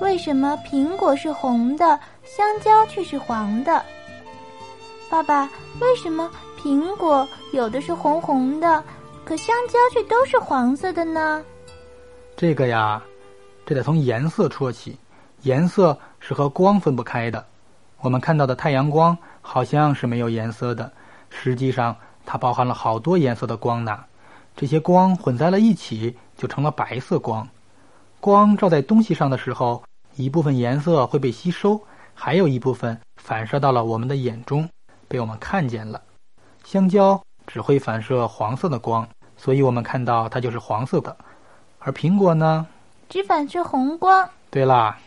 为什么苹果是红的，香蕉却是黄的？爸爸，为什么苹果有的是红红的，可香蕉却都是黄色的呢？这个呀，这得从颜色说起。颜色是和光分不开的。我们看到的太阳光好像是没有颜色的，实际上它包含了好多颜色的光呢。这些光混在了一起，就成了白色光。光照在东西上的时候，一部分颜色会被吸收，还有一部分反射到了我们的眼中，被我们看见了。香蕉只会反射黄色的光，所以我们看到它就是黄色的。而苹果呢，只反射红光。对啦。